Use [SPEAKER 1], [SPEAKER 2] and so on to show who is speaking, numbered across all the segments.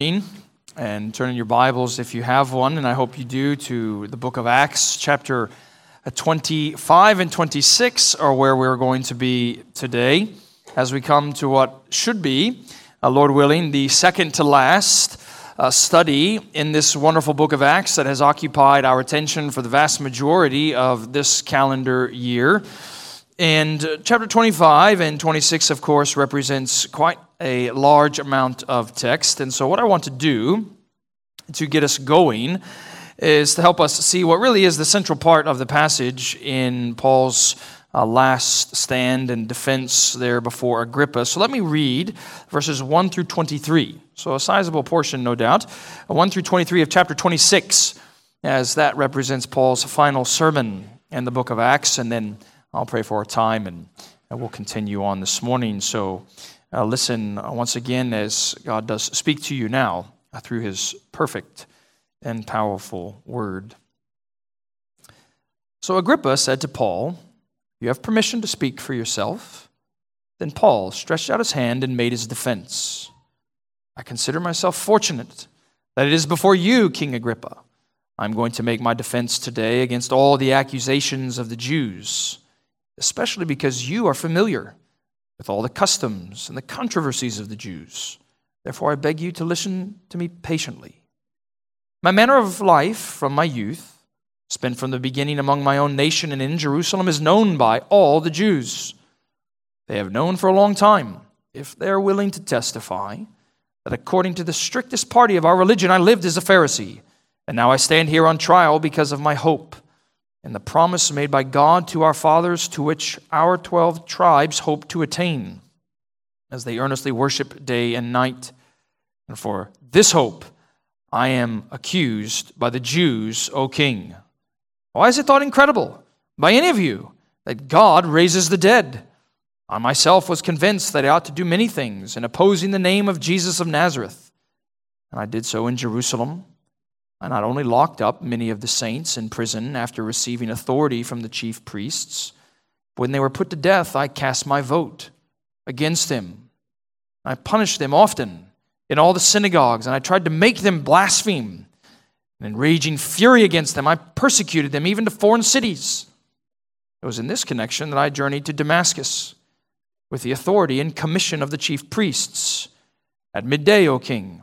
[SPEAKER 1] and turn in your Bibles if you have one, and I hope you do, to the book of Acts, chapter 25 and 26 are where we're going to be today as we come to what should be, uh, Lord willing, the second to last uh, study in this wonderful book of Acts that has occupied our attention for the vast majority of this calendar year. And uh, chapter 25 and 26, of course, represents quite a large amount of text. And so, what I want to do to get us going is to help us see what really is the central part of the passage in Paul's uh, last stand and defense there before Agrippa. So, let me read verses 1 through 23. So, a sizable portion, no doubt. 1 through 23 of chapter 26, as that represents Paul's final sermon in the book of Acts. And then I'll pray for our time and we'll continue on this morning. So, uh, listen uh, once again as God does speak to you now uh, through his perfect and powerful word. So Agrippa said to Paul, You have permission to speak for yourself. Then Paul stretched out his hand and made his defense. I consider myself fortunate that it is before you, King Agrippa. I'm going to make my defense today against all the accusations of the Jews, especially because you are familiar with all the customs and the controversies of the Jews. Therefore, I beg you to listen to me patiently. My manner of life from my youth, spent from the beginning among my own nation and in Jerusalem, is known by all the Jews. They have known for a long time, if they are willing to testify, that according to the strictest party of our religion, I lived as a Pharisee, and now I stand here on trial because of my hope and the promise made by God to our fathers, to which our 12 tribes hope to attain as they earnestly worship day and night. And for this hope, I am accused by the Jews, O king. Why is it thought incredible by any of you that God raises the dead? I myself was convinced that I ought to do many things in opposing the name of Jesus of Nazareth. And I did so in Jerusalem I not only locked up many of the saints in prison after receiving authority from the chief priests, but when they were put to death, I cast my vote against them. I punished them often in all the synagogues, and I tried to make them blaspheme. And in raging fury against them, I persecuted them even to foreign cities. It was in this connection that I journeyed to Damascus with the authority and commission of the chief priests. At midday, O king,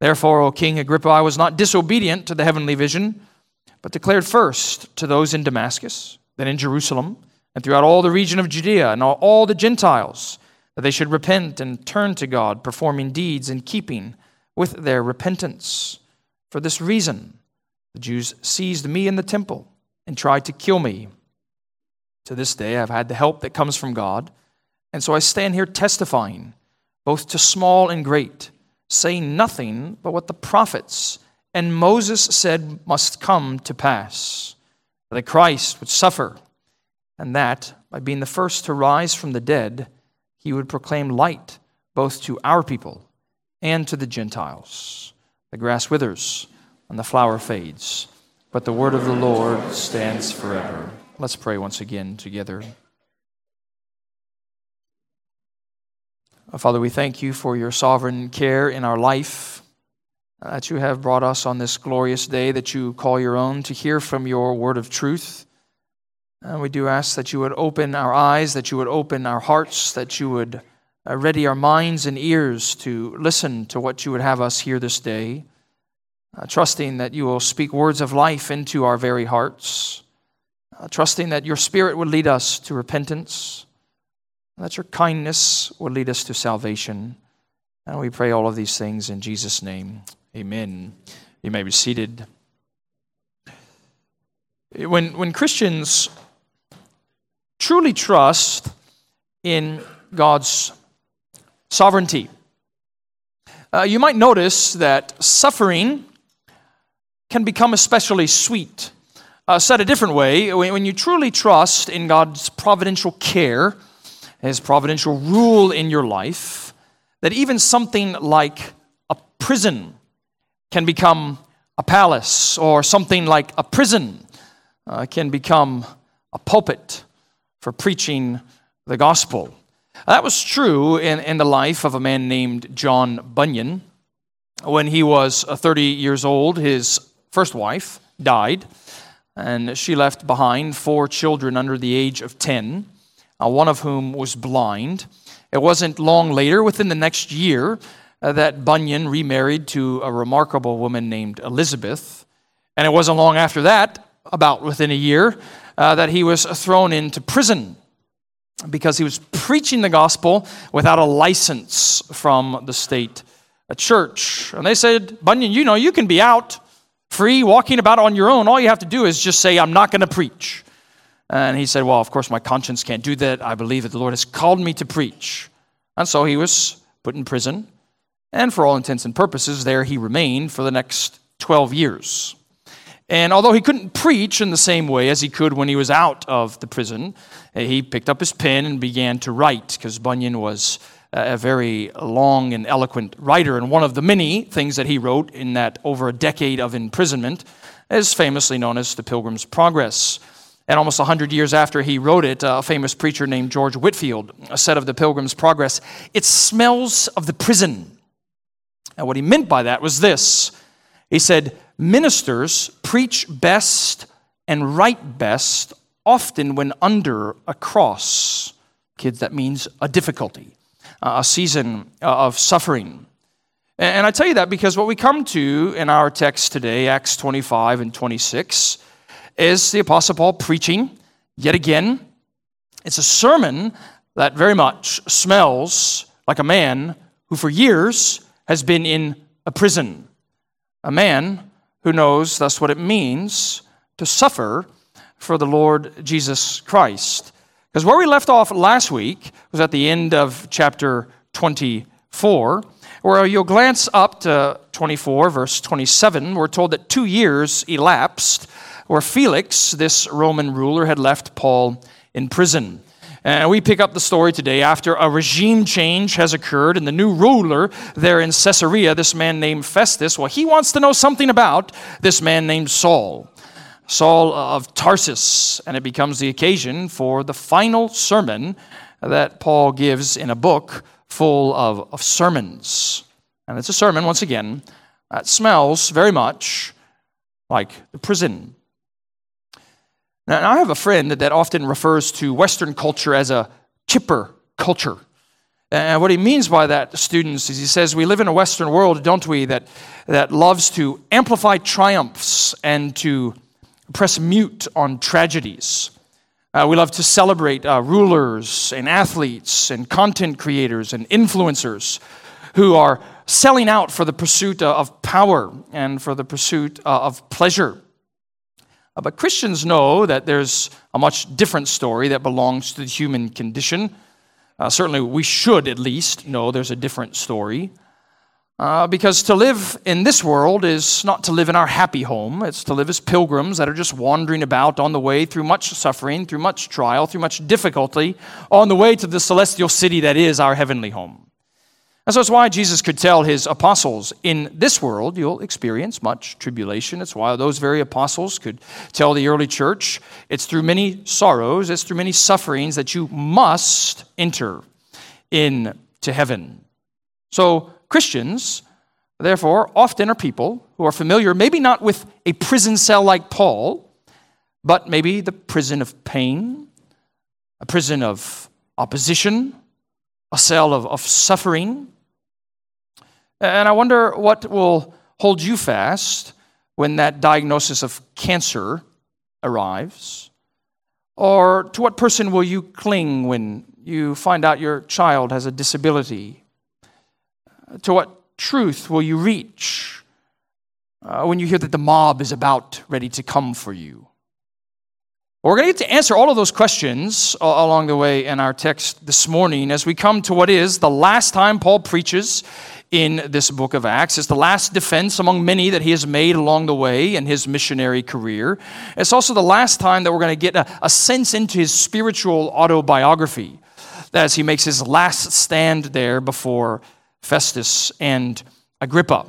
[SPEAKER 1] Therefore, O King Agrippa, I was not disobedient to the heavenly vision, but declared first to those in Damascus, then in Jerusalem, and throughout all the region of Judea and all the Gentiles, that they should repent and turn to God, performing deeds in keeping with their repentance. For this reason, the Jews seized me in the temple and tried to kill me. To this day, I've had the help that comes from God, and so I stand here testifying, both to small and great say nothing but what the prophets and Moses said must come to pass that Christ would suffer, and that, by being the first to rise from the dead, he would proclaim light both to our people and to the Gentiles. The grass withers and the flower fades, but the word of the Lord stands forever. Let's pray once again together. Father, we thank you for your sovereign care in our life, uh, that you have brought us on this glorious day that you call your own to hear from your word of truth. And we do ask that you would open our eyes, that you would open our hearts, that you would uh, ready our minds and ears to listen to what you would have us hear this day. uh, trusting that you will speak words of life into our very hearts, uh, trusting that your Spirit would lead us to repentance, that your kindness would lead us to salvation. And we pray all of these things in Jesus' name. Amen. You may be seated. When, when Christians truly trust in God's sovereignty, uh, you might notice that suffering can become especially sweet. Uh, said a different way, when, when you truly trust in God's providential care, His providential rule in your life, that even something like a prison can become a palace, or something like a prison uh, can become a pulpit for preaching the gospel. That was true in, in the life of a man named John Bunyan. When he was uh, 30 years old, his first wife died, and she left behind four children under the age of 10, uh, one of whom was blind. It wasn't long later, within the next year, uh, that Bunyan remarried to a remarkable woman named Elizabeth. And it wasn't long after that, about within a year, uh, that he was thrown into prison because he was preaching the gospel without a license from the state a church. And they said, Bunyan, you know, you can be out free, walking about on your own. All you have to do is just say, I'm not going to preach. And he said, Well, of course, my conscience can't do that. I believe that the Lord has called me to preach. And so he was put in prison. And for all intents and purposes, there he remained for the next 12 years. And although he couldn't preach in the same way as he could when he was out of the prison, eh, he picked up his pen and began to write because Bunyan was a very long and eloquent writer. And one of the many things that he wrote in that over a decade of imprisonment is famously known as The Pilgrim's Progress. And almost 100 years after he wrote it, a famous preacher named George Whitefield said of The Pilgrim's Progress, it smells of the prison. And what he meant by that was this he said, Ministers preach best and write best often when under a cross. Kids, that means a difficulty, a season uh, of suffering. And I tell you that because what we come to in our text today, Acts 25 and 26, is the Apostle Paul preaching yet again. It's a sermon that very much smells like a man who for years has been in a prison. A man who knows that's what it means to suffer for the Lord Jesus Christ. Because where we left off last week was at the end of chapter 24, where you'll glance up to 24, verse 27. We're told that two years elapsed where Felix, this Roman ruler, had left Paul in prison. And we pick up the story today after a regime change has occurred, and the new ruler there in Caesarea, this man named Festus, well, he wants to know something about this man named Saul. Saul of Tarsus, and it becomes the occasion for the final sermon that Paul gives in a book full of, of sermons. And it's a sermon, once again, that smells very much like the prison now, I have a friend that often refers to Western culture as a chipper culture. And what he means by that, students, is he says, We live in a Western world, don't we, that, that loves to amplify triumphs and to press mute on tragedies. Uh, we love to celebrate uh, rulers and athletes and content creators and influencers who are selling out for the pursuit of power and for the pursuit uh, of pleasure. Uh, but Christians know that there's a much different story that belongs to the human condition. Uh, certainly, we should at least know there's a different story. Uh, because to live in this world is not to live in our happy home. It's to live as pilgrims that are just wandering about on the way through much suffering, through much trial, through much difficulty, on the way to the celestial city that is our heavenly home. And so it's why Jesus could tell his apostles, in this world you'll experience much tribulation. It's why those very apostles could tell the early church, it's through many sorrows, it's through many sufferings that you must enter into heaven. So Christians, therefore, often are people who are familiar, maybe not with a prison cell like Paul, but maybe the prison of pain, a prison of opposition, a cell of, of suffering and I wonder what will hold you fast when that diagnosis of cancer arrives? Or to what person will you cling when you find out your child has a disability? To what truth will you reach uh, when you hear that the mob is about ready to come for you? We're going to get to answer all of those questions along the way in our text this morning as we come to what is the last time Paul preaches in this book of Acts. It's the last defense among many that he has made along the way in his missionary career. It's also the last time that we're going to get a, a sense into his spiritual autobiography as he makes his last stand there before Festus and Agrippa.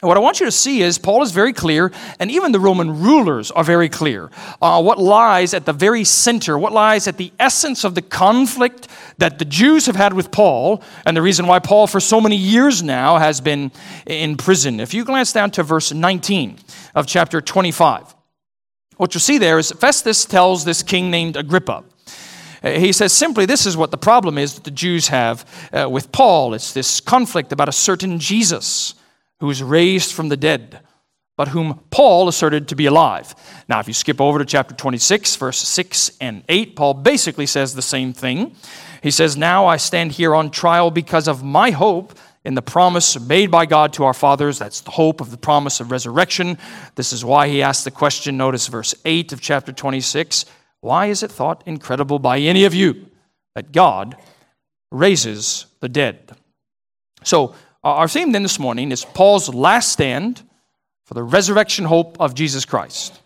[SPEAKER 1] And What I want you to see is Paul is very clear, and even the Roman rulers are very clear. Uh, what lies at the very center, what lies at the essence of the conflict that the Jews have had with Paul, and the reason why Paul, for so many years now, has been in prison. If you glance down to verse 19 of chapter 25, what you'll see there is Festus tells this king named Agrippa. Uh, he says simply, this is what the problem is that the Jews have uh, with Paul. It's this conflict about a certain Jesus who was raised from the dead, but whom Paul asserted to be alive. Now, if you skip over to chapter 26, verse 6 and 8, Paul basically says the same thing. He says, Now I stand here on trial because of my hope in the promise made by God to our fathers. That's the hope of the promise of resurrection. This is why he asked the question. Notice verse 8 of chapter 26 Why is it thought incredible by any of you that God raises the dead? So, our theme then this morning is Paul's last stand for the resurrection hope of Jesus Christ.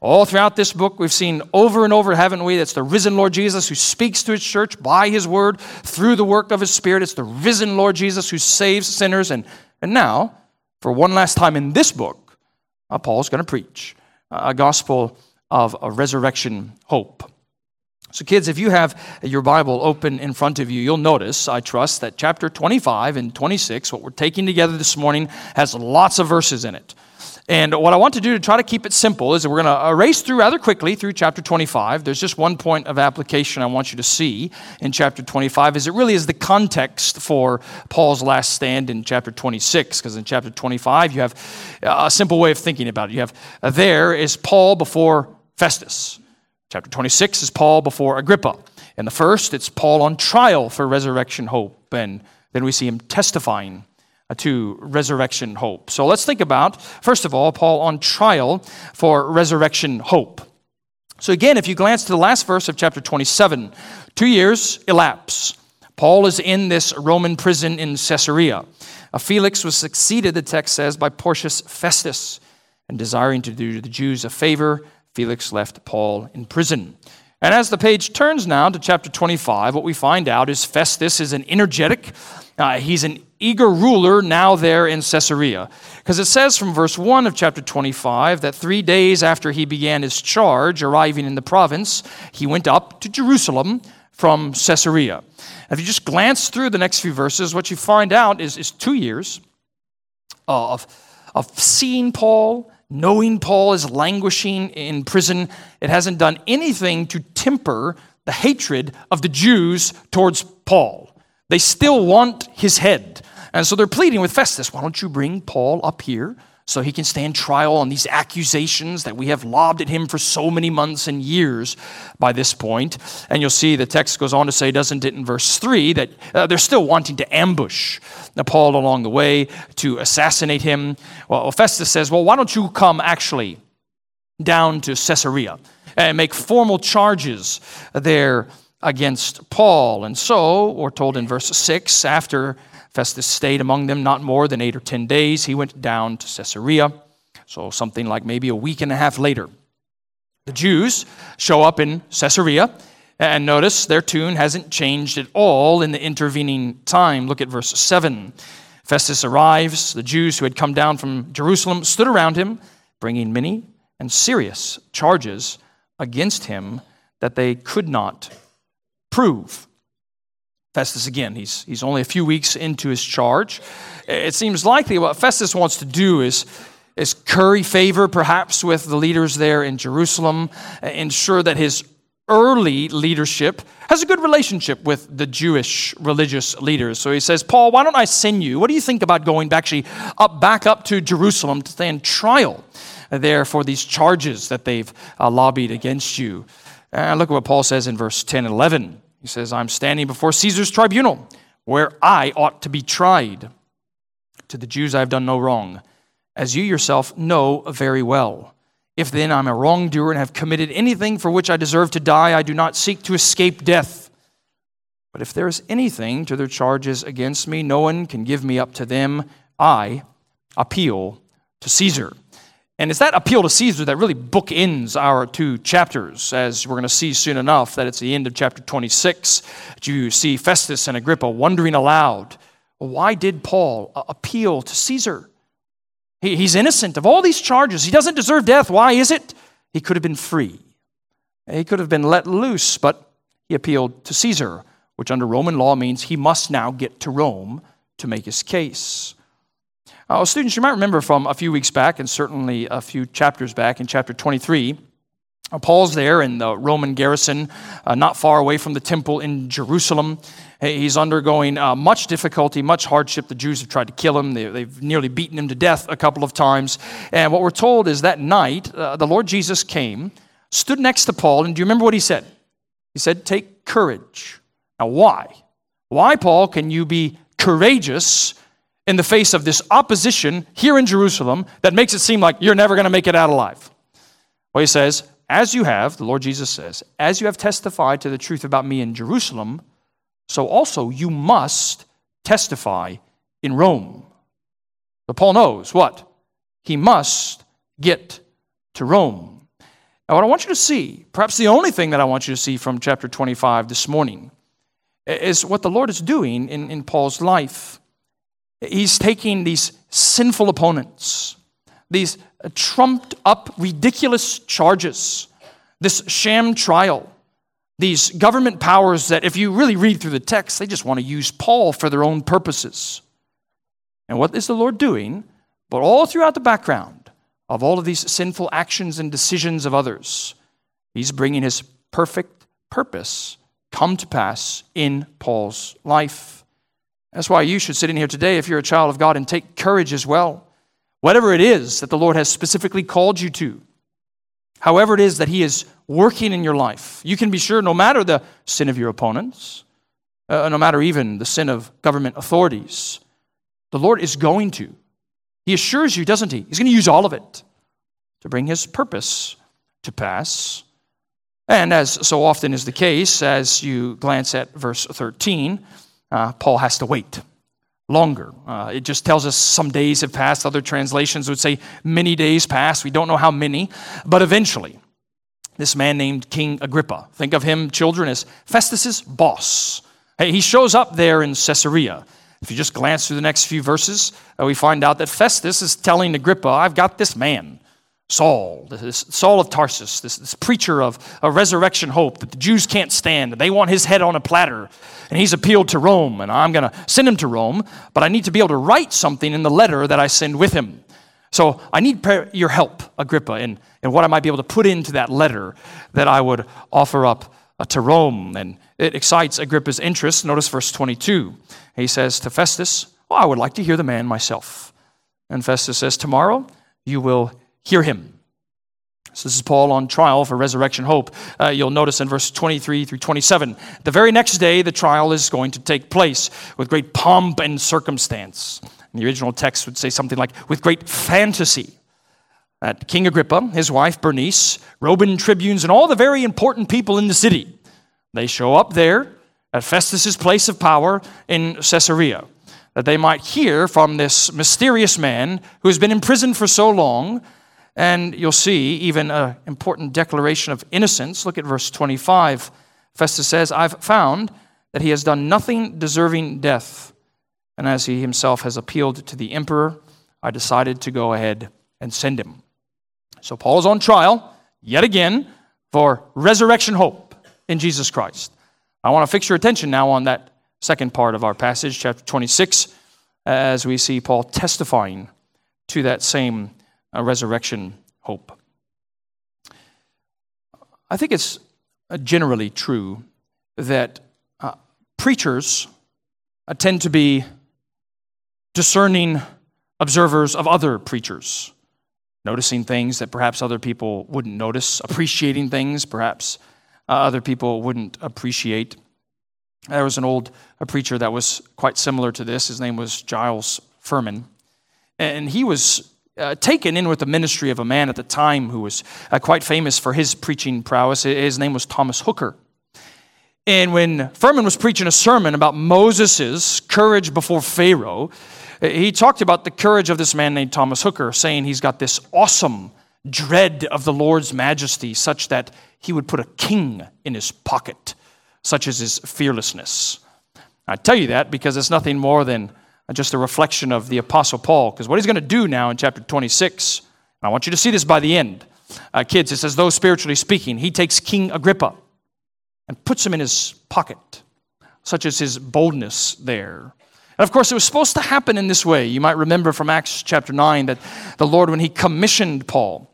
[SPEAKER 1] All throughout this book, we've seen over and over, haven't we? That's the risen Lord Jesus who speaks to his church by his word through the work of his Spirit. It's the risen Lord Jesus who saves sinners. And, and now, for one last time in this book, uh, Paul's going to preach a gospel of a resurrection hope. So, kids, if you have your Bible open in front of you, you'll notice, I trust, that chapter 25 and 26, what we're taking together this morning, has lots of verses in it. And what I want to do to try to keep it simple is that we're going to race through rather quickly through chapter 25. There's just one point of application I want you to see in chapter 25 is it really is the context for Paul's last stand in chapter 26 because in chapter 25 you have a simple way of thinking about it. You have uh, there is Paul before Festus. Chapter 26 is Paul before Agrippa. In the first, it's Paul on trial for resurrection hope, and then we see him testifying uh, to resurrection hope. So let's think about, first of all, Paul on trial for resurrection hope. So again, if you glance to the last verse of chapter 27, two years elapse. Paul is in this Roman prison in Caesarea. Uh, Felix was succeeded, the text says, by Porcius Festus, and desiring to do the Jews a favor, Felix left Paul in prison. And as the page turns now to chapter 25, what we find out is Festus is an energetic, uh, he's an eager ruler now there in Caesarea. Because it says from verse 1 of chapter 25 that three days after he began his charge, arriving in the province, he went up to Jerusalem from Caesarea. If you just glance through the next few verses, what you find out is, is two years of, of seeing Paul knowing Paul is languishing in prison, it hasn't done anything to temper the hatred of the Jews towards Paul. They still want his head. And so they're pleading with Festus, why don't you bring Paul up here so he can stand trial on these accusations that we have lobbed at him for so many months and years by this point. And you'll see the text goes on to say, doesn't it, in verse 3, that uh, they're still wanting to ambush Paul along the way to assassinate him. Well, Festus says, well, why don't you come actually down to Caesarea and make formal charges there against Paul? And so, we're told in verse 6, after Festus stayed among them not more than eight or ten days. He went down to Caesarea, so something like maybe a week and a half later. The Jews show up in Caesarea, and notice their tune hasn't changed at all in the intervening time. Look at verse 7. Festus arrives. The Jews who had come down from Jerusalem stood around him, bringing many and serious charges against him that they could not prove. Festus again, he's, he's only a few weeks into his charge. It seems likely what Festus wants to do is, is curry favor perhaps with the leaders there in Jerusalem, ensure that his early leadership has a good relationship with the Jewish religious leaders. So he says, Paul, why don't I send you? What do you think about going back, actually up, back up to Jerusalem to stand trial there for these charges that they've uh, lobbied against you? And look at what Paul says in verse 10 and 11. He says, I'm standing before Caesar's tribunal where I ought to be tried. To the Jews I have done no wrong, as you yourself know very well. If then I'm a wrongdoer and have committed anything for which I deserve to die, I do not seek to escape death. But if there is anything to their charges against me, no one can give me up to them. I appeal to Caesar. And it's that appeal to Caesar that really bookends our two chapters, as we're going to see soon enough that it's the end of chapter 26. You see Festus and Agrippa wondering aloud, why did Paul appeal to Caesar? he's innocent of all these charges. He doesn't deserve death. Why is it? He could have been free. He could have been let loose, but he appealed to Caesar, which under Roman law means he must now get to Rome to make his case. Uh, students, you might remember from a few weeks back, and certainly a few chapters back in chapter 23, uh, Paul's there in the Roman garrison, uh, not far away from the temple in Jerusalem. He's undergoing uh, much difficulty, much hardship. The Jews have tried to kill him. They, have nearly beaten him to death a couple of times. And what we're told is that night, uh, the Lord Jesus came, stood next to Paul, and do you remember what he said? He said, Take courage. Now, why? Why, Paul, can you be courageous in the face of this opposition here in Jerusalem that makes it seem like you're never going to make it out alive. Well, he says, As you have, the Lord Jesus says, as you have testified to the truth about me in Jerusalem, so also you must testify in Rome. But Paul knows what? He must get to Rome. Now, what I want you to see, perhaps the only thing that I want you to see from chapter 25 this morning, is what the Lord is doing in, in Paul's life. He's taking these sinful opponents, these uh, trumped up, ridiculous charges, this sham trial, these government powers that, if you really read through the text, they just want to use Paul for their own purposes. And what is the Lord doing? But all throughout the background of all of these sinful actions and decisions of others, He's bringing His perfect purpose come to pass in Paul's life. That's why you should sit in here today if you're a child of God and take courage as well. Whatever it is that the Lord has specifically called you to, however it is that He is working in your life, you can be sure no matter the sin of your opponents, uh, no matter even the sin of government authorities, the Lord is going to. He assures you, doesn't He? He's going to use all of it to bring His purpose to pass. And as so often is the case, as you glance at verse 13, uh, Paul has to wait longer. Uh, it just tells us some days have passed. Other translations would say many days passed. We don't know how many, but eventually, this man named King Agrippa, think of him, children, as Festus's boss. Hey, he shows up there in Caesarea. If you just glance through the next few verses, uh, we find out that Festus is telling Agrippa, I've got this man. Saul, this Saul of Tarsus, this, this preacher of a resurrection hope that the Jews can't stand. They want his head on a platter. And he's appealed to Rome, and I'm going to send him to Rome, but I need to be able to write something in the letter that I send with him. So I need your help, Agrippa, in, in what I might be able to put into that letter that I would offer up uh, to Rome. And it excites Agrippa's interest. Notice verse 22. He says to Festus, I would like to hear the man myself. And Festus says, Tomorrow you will hear him. So this is Paul on trial for resurrection hope. Uh, you'll notice in verse 23 through 27. The very next day, the trial is going to take place with great pomp and circumstance. And the original text would say something like, with great fantasy. That King Agrippa, his wife Bernice, Roman tribunes, and all the very important people in the city, they show up there at Festus's place of power in Caesarea, that they might hear from this mysterious man who has been imprisoned for so long and you'll see even an important declaration of innocence. Look at verse 25. Festus says, I've found that he has done nothing deserving death. And as he himself has appealed to the emperor, I decided to go ahead and send him. So Paul is on trial yet again for resurrection hope in Jesus Christ. I want to fix your attention now on that second part of our passage, chapter 26, as we see Paul testifying to that same a resurrection hope. I think it's uh, generally true that uh, preachers uh, tend to be discerning observers of other preachers, noticing things that perhaps other people wouldn't notice, appreciating things perhaps uh, other people wouldn't appreciate. There was an old a preacher that was quite similar to this. His name was Giles Firmin. And he was uh, taken in with the ministry of a man at the time who was uh, quite famous for his preaching prowess. His name was Thomas Hooker. And when Firmin was preaching a sermon about Moses' courage before Pharaoh, he talked about the courage of this man named Thomas Hooker, saying he's got this awesome dread of the Lord's majesty, such that he would put a king in his pocket, such as his fearlessness. I tell you that because it's nothing more than just a reflection of the Apostle Paul, because what he's going to do now in chapter 26, and I want you to see this by the end. Uh, kids, it says, though spiritually speaking, he takes King Agrippa and puts him in his pocket, such as his boldness there. And of course, it was supposed to happen in this way. You might remember from Acts chapter 9 that the Lord, when he commissioned Paul,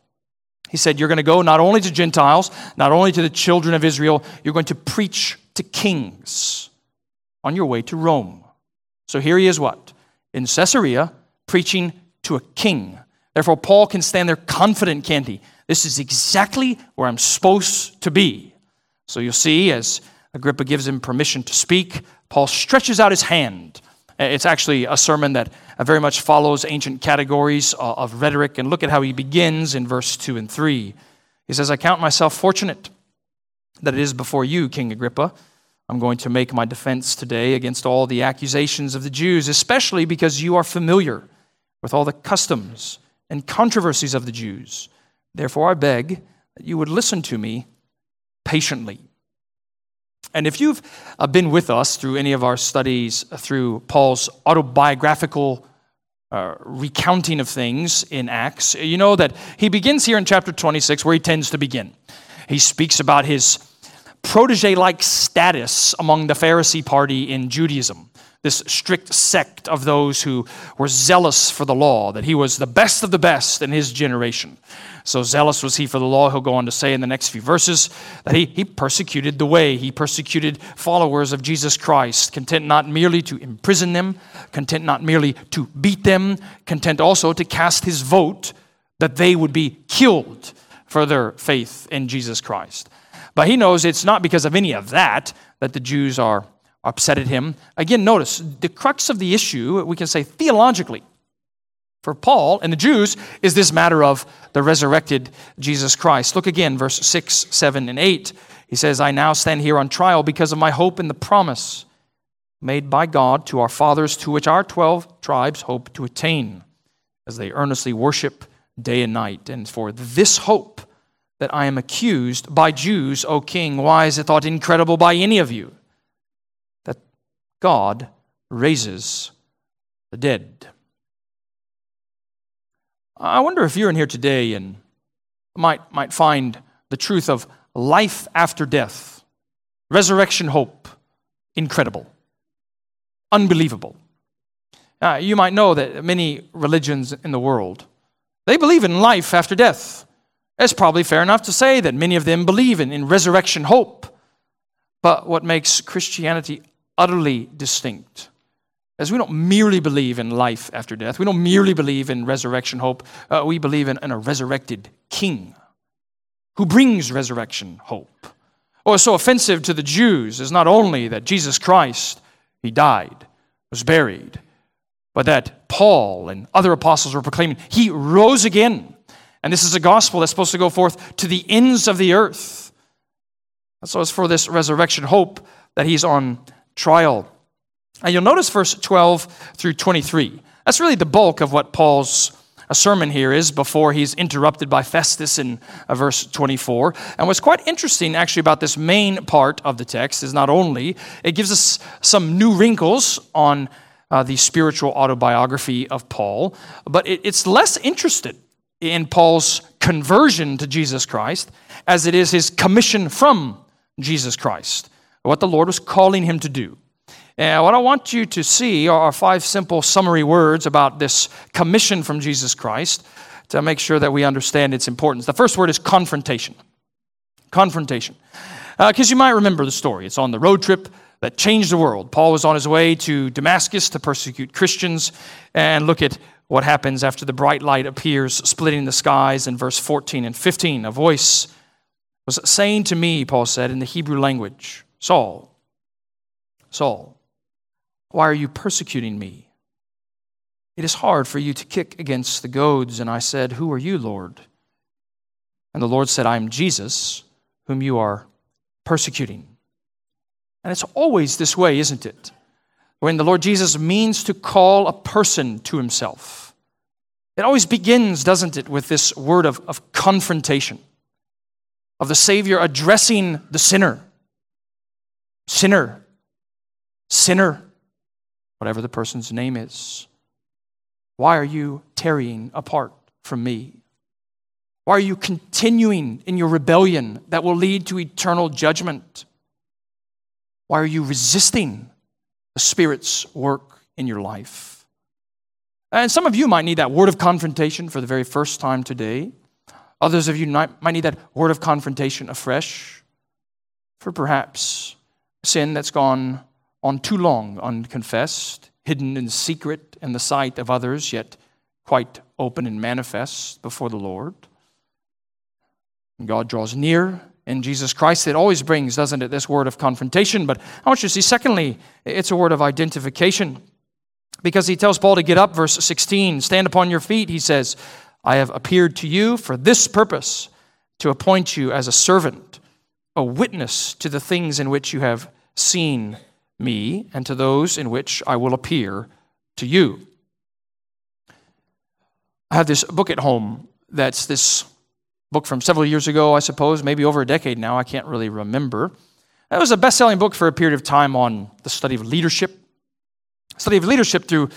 [SPEAKER 1] he said, You're going to go not only to Gentiles, not only to the children of Israel, you're going to preach to kings on your way to Rome. So here he is, what? In Caesarea, preaching to a king. Therefore, Paul can stand there confident, can't he? This is exactly where I'm supposed to be. So you'll see, as Agrippa gives him permission to speak, Paul stretches out his hand. Uh, it's actually a sermon that uh, very much follows ancient categories uh, of rhetoric. And look at how he begins in verse 2 and 3. He says, I count myself fortunate that it is before you, King Agrippa. I'm going to make my defense today against all the accusations of the Jews, especially because you are familiar with all the customs and controversies of the Jews. Therefore, I beg that you would listen to me patiently. And if you've uh, been with us through any of our studies through Paul's autobiographical uh, recounting of things in Acts, you know that he begins here in chapter 26 where he tends to begin. He speaks about his protege like status among the Pharisee party in Judaism, this strict sect of those who were zealous for the law, that he was the best of the best in his generation. So zealous was he for the law, he'll go on to say in the next few verses that he, he persecuted the way. He persecuted followers of Jesus Christ, content not merely to imprison them, content not merely to beat them, content also to cast his vote that they would be killed for their faith in Jesus Christ. But he knows it's not because of any of that that the Jews are upset at him. Again, notice the crux of the issue, we can say theologically, for Paul and the Jews is this matter of the resurrected Jesus Christ. Look again, verse 6, 7, and 8. He says, I now stand here on trial because of my hope in the promise made by God to our fathers, to which our 12 tribes hope to attain, as they earnestly worship day and night. And for this hope that I am accused by Jews, O king, why is it thought incredible by any of you that God raises the dead? I wonder if you're in here today and might, might find the truth of life after death, resurrection hope, incredible, unbelievable. Uh, you might know that many religions in the world, they believe in life after death. It's probably fair enough to say that many of them believe in, in resurrection hope. But what makes Christianity utterly distinct as we don't merely believe in life after death, we don't merely believe in resurrection hope, uh, we believe in, in, a resurrected king who brings resurrection hope. What's so offensive to the Jews is not only that Jesus Christ, he died, was buried, but that Paul and other apostles were proclaiming he rose again. And this is a gospel that's supposed to go forth to the ends of the earth. And so it's for this resurrection hope that he's on trial. And you'll notice verse 12 through 23. That's really the bulk of what Paul's a sermon here is before he's interrupted by Festus in uh, verse 24. And what's quite interesting actually about this main part of the text is not only it gives us some new wrinkles on uh, the spiritual autobiography of Paul, but it, it's less interested in Paul's conversion to Jesus Christ as it is his commission from Jesus Christ, what the Lord was calling him to do. And what I want you to see are five simple summary words about this commission from Jesus Christ to make sure that we understand its importance. The first word is confrontation. Confrontation. Because uh, you might remember the story. It's on the road trip that changed the world. Paul was on his way to Damascus to persecute Christians. And look at what happens after the bright light appears, splitting the skies in verse 14 and 15. A voice was saying to me, Paul said, in the Hebrew language, Saul, Saul, why are you persecuting me? It is hard for you to kick against the goads. And I said, Who are you, Lord? And the Lord said, I am Jesus, whom you are persecuting. And it's always this way, isn't it? When the Lord Jesus means to call a person to himself, it always begins, doesn't it, with this word of, of confrontation, of the Savior addressing the sinner. Sinner, sinner, whatever the person's name is. Why are you tarrying apart from me? Why are you continuing in your rebellion that will lead to eternal judgment? Why are you resisting the Spirit's work in your life? And some of you might need that word of confrontation for the very first time today. Others of you might need that word of confrontation afresh for perhaps sin that's gone on too long unconfessed, hidden in secret in the sight of others, yet quite open and manifest before the Lord. And God draws near in Jesus Christ. It always brings, doesn't it, this word of confrontation. But I want you to see, secondly, it's a word of identification. Because he tells Paul to get up, verse 16, stand upon your feet, he says, I have appeared to you for this purpose, to appoint you as a servant, a witness to the things in which you have seen me, and to those in which I will appear to you. I have this book at home that's this book from several years ago, I suppose, maybe over a decade now. I can't really remember. It was a best selling book for a period of time on the study of leadership. Study of leadership through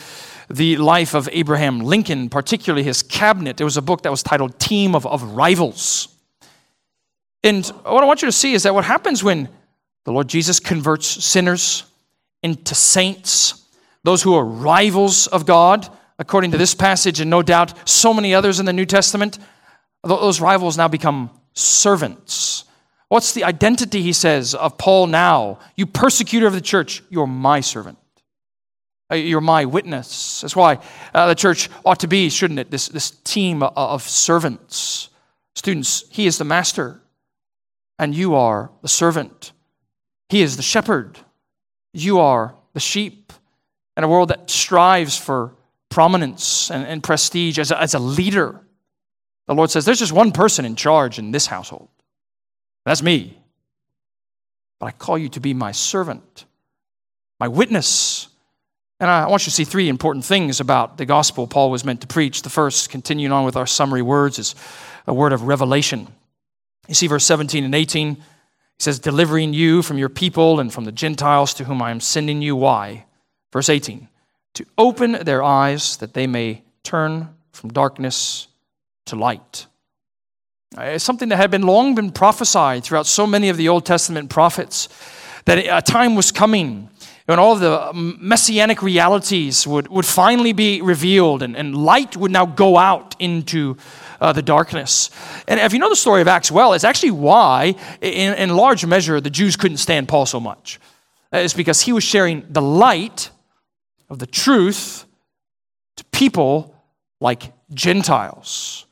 [SPEAKER 1] the life of Abraham Lincoln, particularly his cabinet. It was a book that was titled Team of, of Rivals. And what I want you to see is that what happens when the Lord Jesus converts sinners into saints, those who are rivals of God, according to this passage, and no doubt so many others in the New Testament, those rivals now become servants. What's the identity, he says, of Paul now? You persecutor of the church, you're my servant. Uh, you're my witness. That's why uh, the church ought to be, shouldn't it? This, this team of servants. Students, he is the master, and you are the servant. He is the shepherd. You are the sheep. In a world that strives for prominence and, and prestige as a, as a leader, the Lord says, There's just one person in charge in this household. That's me. But I call you to be my servant, my witness. And I want you to see three important things about the gospel Paul was meant to preach. The first, continuing on with our summary words, is a word of revelation. You see verse 17 and 18. He says, Delivering you from your people and from the Gentiles to whom I am sending you. Why? Verse 18. To open their eyes that they may turn from darkness to light. Uh, it's something that had been long been prophesied throughout so many of the Old Testament prophets that a time was coming when all the um, messianic realities would, would finally be revealed and, and light would now go out into uh, the darkness. And if you know the story of Acts well, it's actually why, in, in large measure, the Jews couldn't stand Paul so much. Uh, it's because he was sharing the light of the truth to people like Gentiles.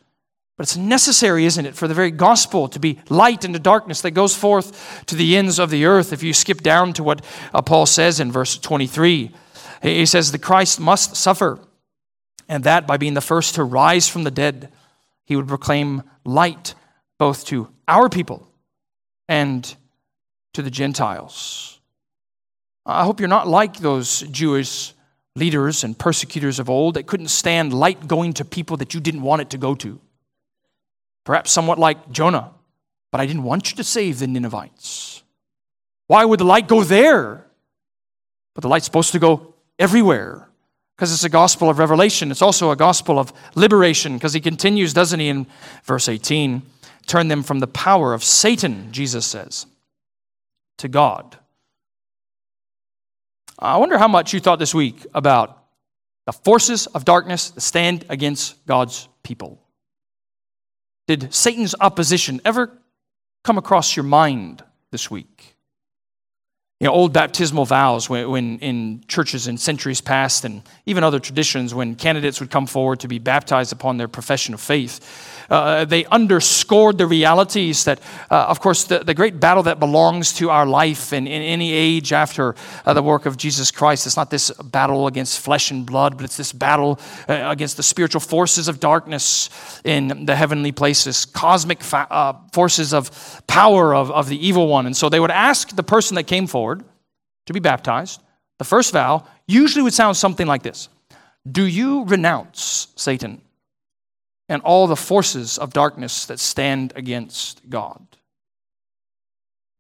[SPEAKER 1] But it's necessary, isn't it, for the very gospel to be light in the darkness that goes forth to the ends of the earth. If you skip down to what uh, Paul says in verse 23, he says, The Christ must suffer, and that by being the first to rise from the dead, he would proclaim light both to our people and to the Gentiles. I hope you're not like those Jewish leaders and persecutors of old that couldn't stand light going to people that you didn't want it to go to. Perhaps somewhat like Jonah, but I didn't want you to save the Ninevites. Why would the light go there? But the light's supposed to go everywhere because it's a gospel of revelation. It's also a gospel of liberation because he continues, doesn't he, in verse 18? Turn them from the power of Satan, Jesus says, to God. I wonder how much you thought this week about the forces of darkness that stand against God's people. Did Satan's opposition ever come across your mind this week. You know, old baptismal vows when, when, in churches in centuries past and even other traditions, when candidates would come forward to be baptized upon their profession of faith, uh, they underscored the realities that, uh, of course, the, the great battle that belongs to our life in, in any age after uh, the work of Jesus Christ. It's not this battle against flesh and blood, but it's this battle uh, against the spiritual forces of darkness in the heavenly places, cosmic fa- uh, forces of power of, of the evil one. And so they would ask the person that came forward, to be baptized, the first vow usually would sound something like this Do you renounce Satan and all the forces of darkness that stand against God?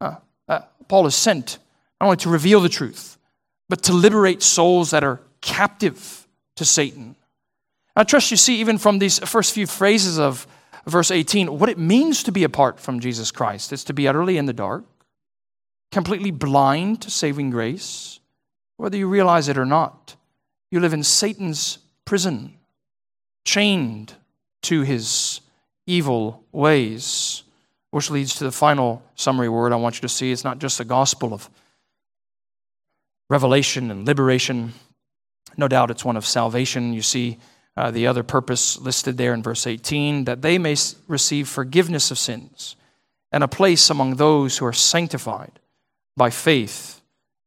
[SPEAKER 1] Uh, uh, Paul is sent not only to reveal the truth, but to liberate souls that are captive to Satan. I trust you see, even from these first few phrases of verse 18, what it means to be apart from Jesus Christ. It's to be utterly in the dark, completely blind to saving grace, whether you realize it or not. You live in Satan's prison, chained to his evil ways, which leads to the final summary word I want you to see. It's not just the gospel of revelation and liberation. No doubt it's one of salvation. You see uh, the other purpose listed there in verse 18 that they may receive forgiveness of sins and a place among those who are sanctified by faith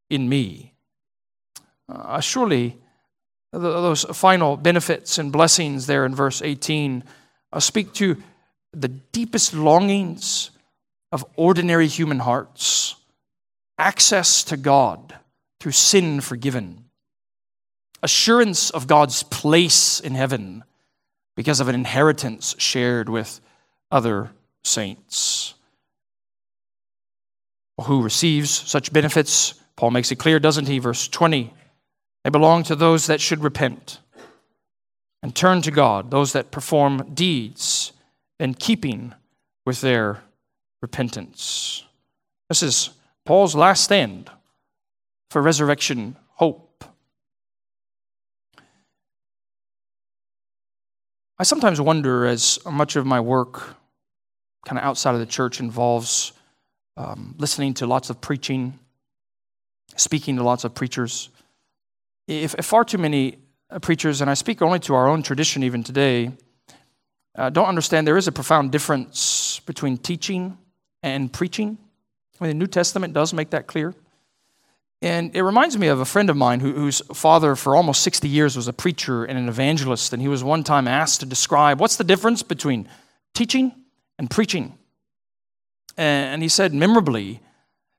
[SPEAKER 1] in me. Uh, surely, those final benefits and blessings there in verse 18 uh, speak to the deepest longings of ordinary human hearts. Access to God through sin forgiven, assurance of God's place in heaven because of an inheritance shared with other saints who receives such benefits. Paul makes it clear, doesn't he? Verse 20. They belong to those that should repent and turn to God, those that perform deeds in keeping with their repentance. This is Paul's last stand for resurrection hope. I sometimes wonder, as much of my work kind of outside of the church involves um, listening to lots of preaching, speaking to lots of preachers. If, if far too many uh, preachers, and I speak only to our own tradition even today, uh, don't understand there is a profound difference between teaching and preaching. I mean, the New Testament does make that clear. And it reminds me of a friend of mine who, whose father, for almost 60 years, was a preacher and an evangelist. And he was one time asked to describe what's the difference between teaching and preaching. And he said memorably,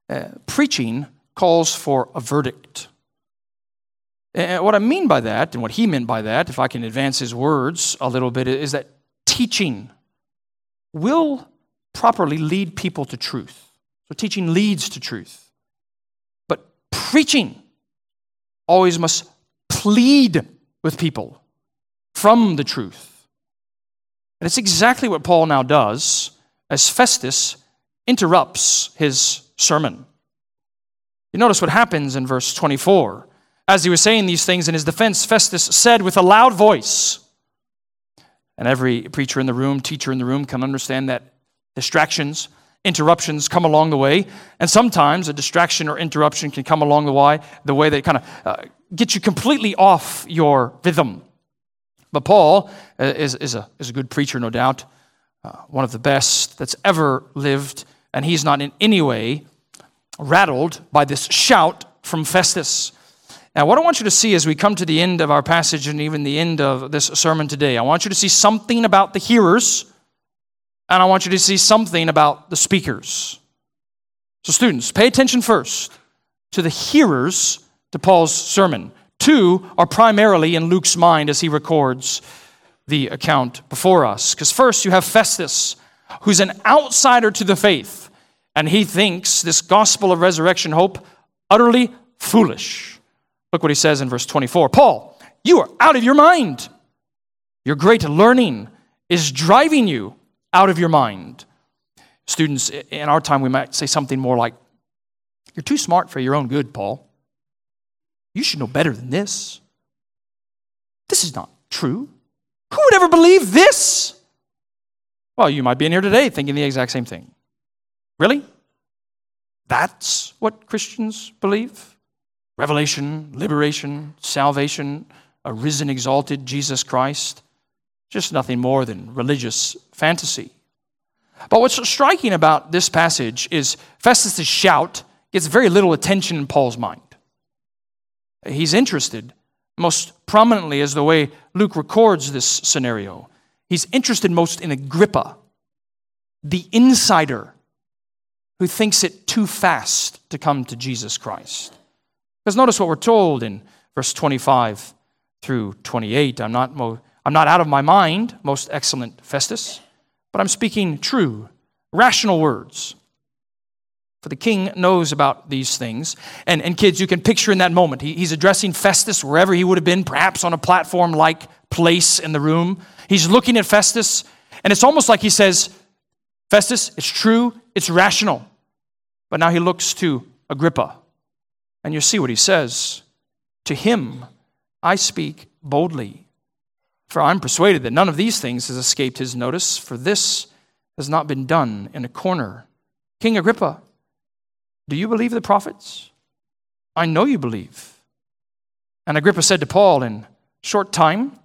[SPEAKER 1] uh, preaching calls for a verdict. And what I mean by that, and what he meant by that, if I can advance his words a little bit, is that teaching will properly lead people to truth. So teaching leads to truth. But preaching always must plead with people from the truth. And it's exactly what Paul now does as Festus interrupts his sermon. You notice what happens in verse 24. As he was saying these things in his defense, Festus said with a loud voice, and every preacher in the room, teacher in the room can understand that distractions, interruptions come along the way. And sometimes a distraction or interruption can come along the way, the way that kind of uh, gets you completely off your rhythm. But Paul uh, is, is, a, is a good preacher, no doubt, uh, one of the best that's ever lived and he's not in any way rattled by this shout from Festus. Now, what I want you to see as we come to the end of our passage and even the end of this sermon today, I want you to see something about the hearers, and I want you to see something about the speakers. So, students, pay attention first to the hearers to Paul's sermon. Two are primarily in Luke's mind as he records the account before us. Because first, you have Festus, who's an outsider to the faith, and he thinks this gospel of resurrection hope utterly foolish. Look what he says in verse 24 Paul, you are out of your mind. Your great learning is driving you out of your mind. Students, in our time, we might say something more like, You're too smart for your own good, Paul. You should know better than this. This is not true. Who would ever believe this? Well, you might be in here today thinking the exact same thing. Really? That's what Christians believe? Revelation, liberation, salvation, a risen, exalted Jesus Christ. Just nothing more than religious fantasy. But what's striking about this passage is Festus' shout gets very little attention in Paul's mind. He's interested, most prominently as the way Luke records this scenario. He's interested most in Agrippa, the insider who thinks it too fast to come to Jesus Christ. Because notice what we're told in verse 25 through 28. I'm not, mo- I'm not out of my mind, most excellent Festus, but I'm speaking true, rational words. For the king knows about these things. And, and kids, you can picture in that moment, he, he's addressing Festus wherever he would have been, perhaps on a platform like place in the room. He's looking at Festus, and it's almost like he says, Festus, it's true, it's rational. But now he looks to Agrippa, and you see what he says. To him I speak boldly, for I'm persuaded that none of these things has escaped his notice, for this has not been done in a corner. King Agrippa, do you believe the prophets? I know you believe. And Agrippa said to Paul, In short time,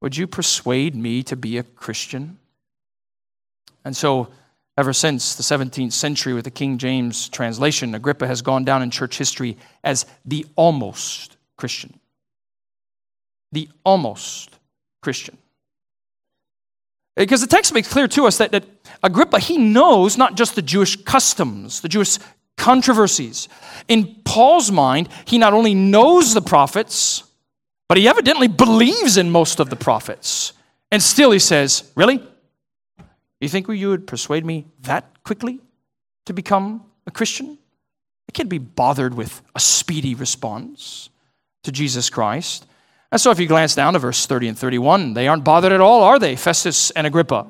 [SPEAKER 1] would you persuade me to be a Christian? And so, ever since the 17th century with the King James translation, Agrippa has gone down in church history as the almost Christian. The almost Christian. Because the text makes clear to us that, that Agrippa, he knows not just the Jewish customs, the Jewish controversies. In Paul's mind, he not only knows the prophets, but he evidently believes in most of the prophets. And still he says, Really? You think you would persuade me that quickly to become a Christian? I can't be bothered with a speedy response to Jesus Christ. And so if you glance down to verse 30 and 31, they aren't bothered at all, are they, Festus and Agrippa,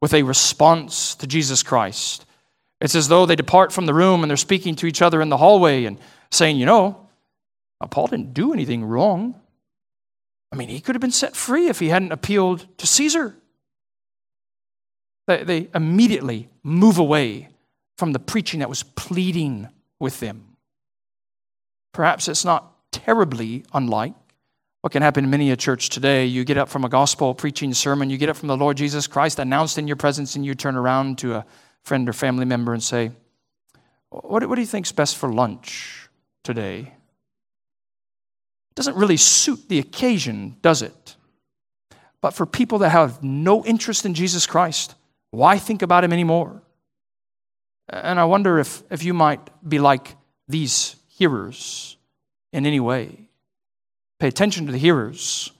[SPEAKER 1] with a response to Jesus Christ? It's as though they depart from the room and they're speaking to each other in the hallway and saying, you know, Paul didn't do anything wrong. I mean, he could have been set free if he hadn't appealed to Caesar. They, they immediately move away from the preaching that was pleading with them. Perhaps it's not terribly unlike what can happen in many a church today. You get up from a gospel preaching sermon, you get up from the Lord Jesus Christ announced in your presence, and you turn around to a friend or family member and say, What, what do you think's best for lunch today? It doesn't really suit the occasion, does it? But for people that have no interest in Jesus Christ, why think about him anymore? And I wonder if, if you might be like these hearers in any way. Pay attention to the hearers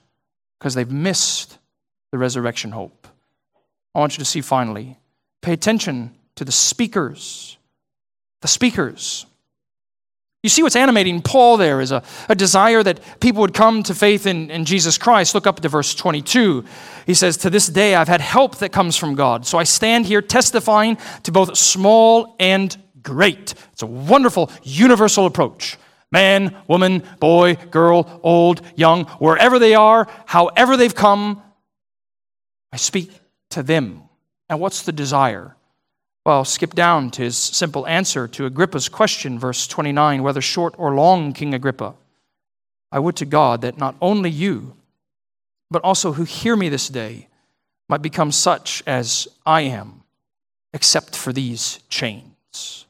[SPEAKER 1] because they've missed the resurrection hope. I want you to see finally Pay attention to the speakers. The speakers. You see what's animating Paul there is a, a desire that people would come to faith in, in Jesus Christ. Look up to verse 22. He says, To this day I've had help that comes from God. So I stand here testifying to both small and great. It's a wonderful universal approach. Man, woman, boy, girl, old, young, wherever they are, however they've come, I speak to them. And what's the desire? Well, skip down to his simple answer to Agrippa's question, verse 29 whether short or long, King Agrippa. I would to God that not only you, but also who hear me this day, might become such as I am, except for these chains.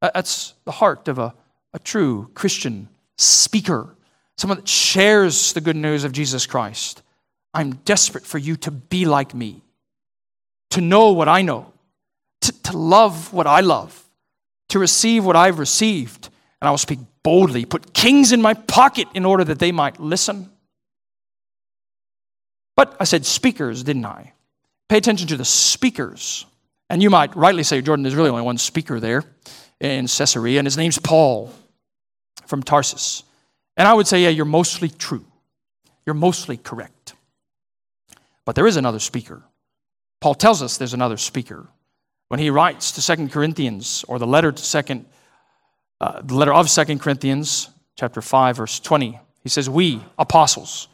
[SPEAKER 1] That's the heart of a, a true Christian speaker, someone that shares the good news of Jesus Christ. I'm desperate for you to be like me to know what I know, to, to love what I love, to receive what I've received. And I will speak boldly, put kings in my pocket in order that they might listen. But I said speakers, didn't I? Pay attention to the speakers. And you might rightly say, Jordan, there's really only one speaker there in Caesarea, and his name's Paul from Tarsus. And I would say, yeah, you're mostly true. You're mostly correct. But there is another speaker. Paul tells us there's another speaker. When he writes to Second Corinthians, or the letter to Second, uh, the letter of Second Corinthians, chapter 5, verse 20, he says, We, apostles,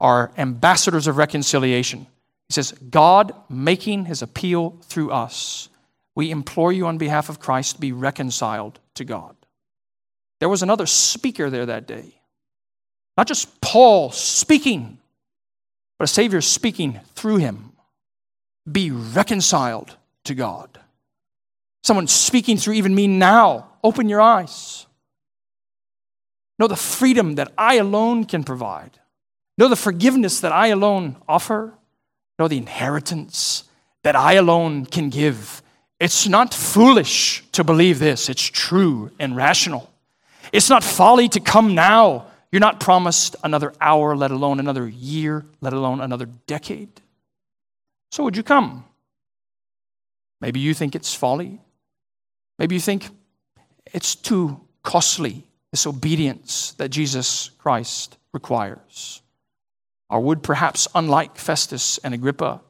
[SPEAKER 1] are ambassadors of reconciliation. He says, God making his appeal through us. we implore you on behalf of Christ, be reconciled to God. There was another speaker there that day. Not just Paul speaking, but a Savior speaking through him. Be reconciled to God. Someone speaking through even me now. Open your eyes. Know the freedom that I alone can provide. Know the forgiveness that I alone offer. Know the inheritance that I alone can give. It's not foolish to believe this, it's true and rational. It's not folly to come now. You're not promised another hour, let alone another year, let alone another decade. So, would you come? Maybe you think it's folly. Maybe you think it's too costly, this obedience that Jesus Christ requires. Or would perhaps, unlike Festus and Agrippa,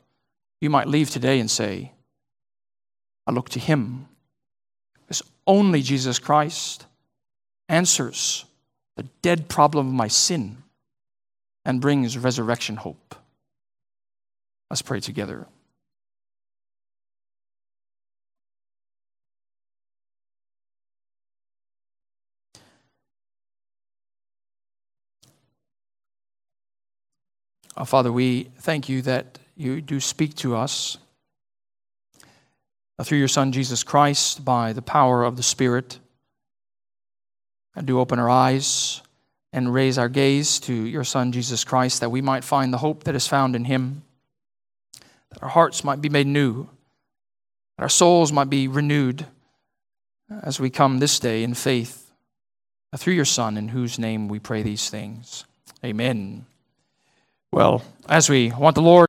[SPEAKER 1] you might leave today and say, I look to him. Because only Jesus Christ answers the dead problem of my sin and brings resurrection hope. Let's pray together. Oh, Father, we thank you that you do speak to us uh, through your Son, Jesus Christ, by the power of the Spirit. And do open our eyes and raise our gaze to your Son, Jesus Christ, that we might find the hope that is found in him, that our hearts might be made new, that our souls might be renewed as we come this day in faith through your Son, in whose name we pray these things. Amen. Well, as we want the Lord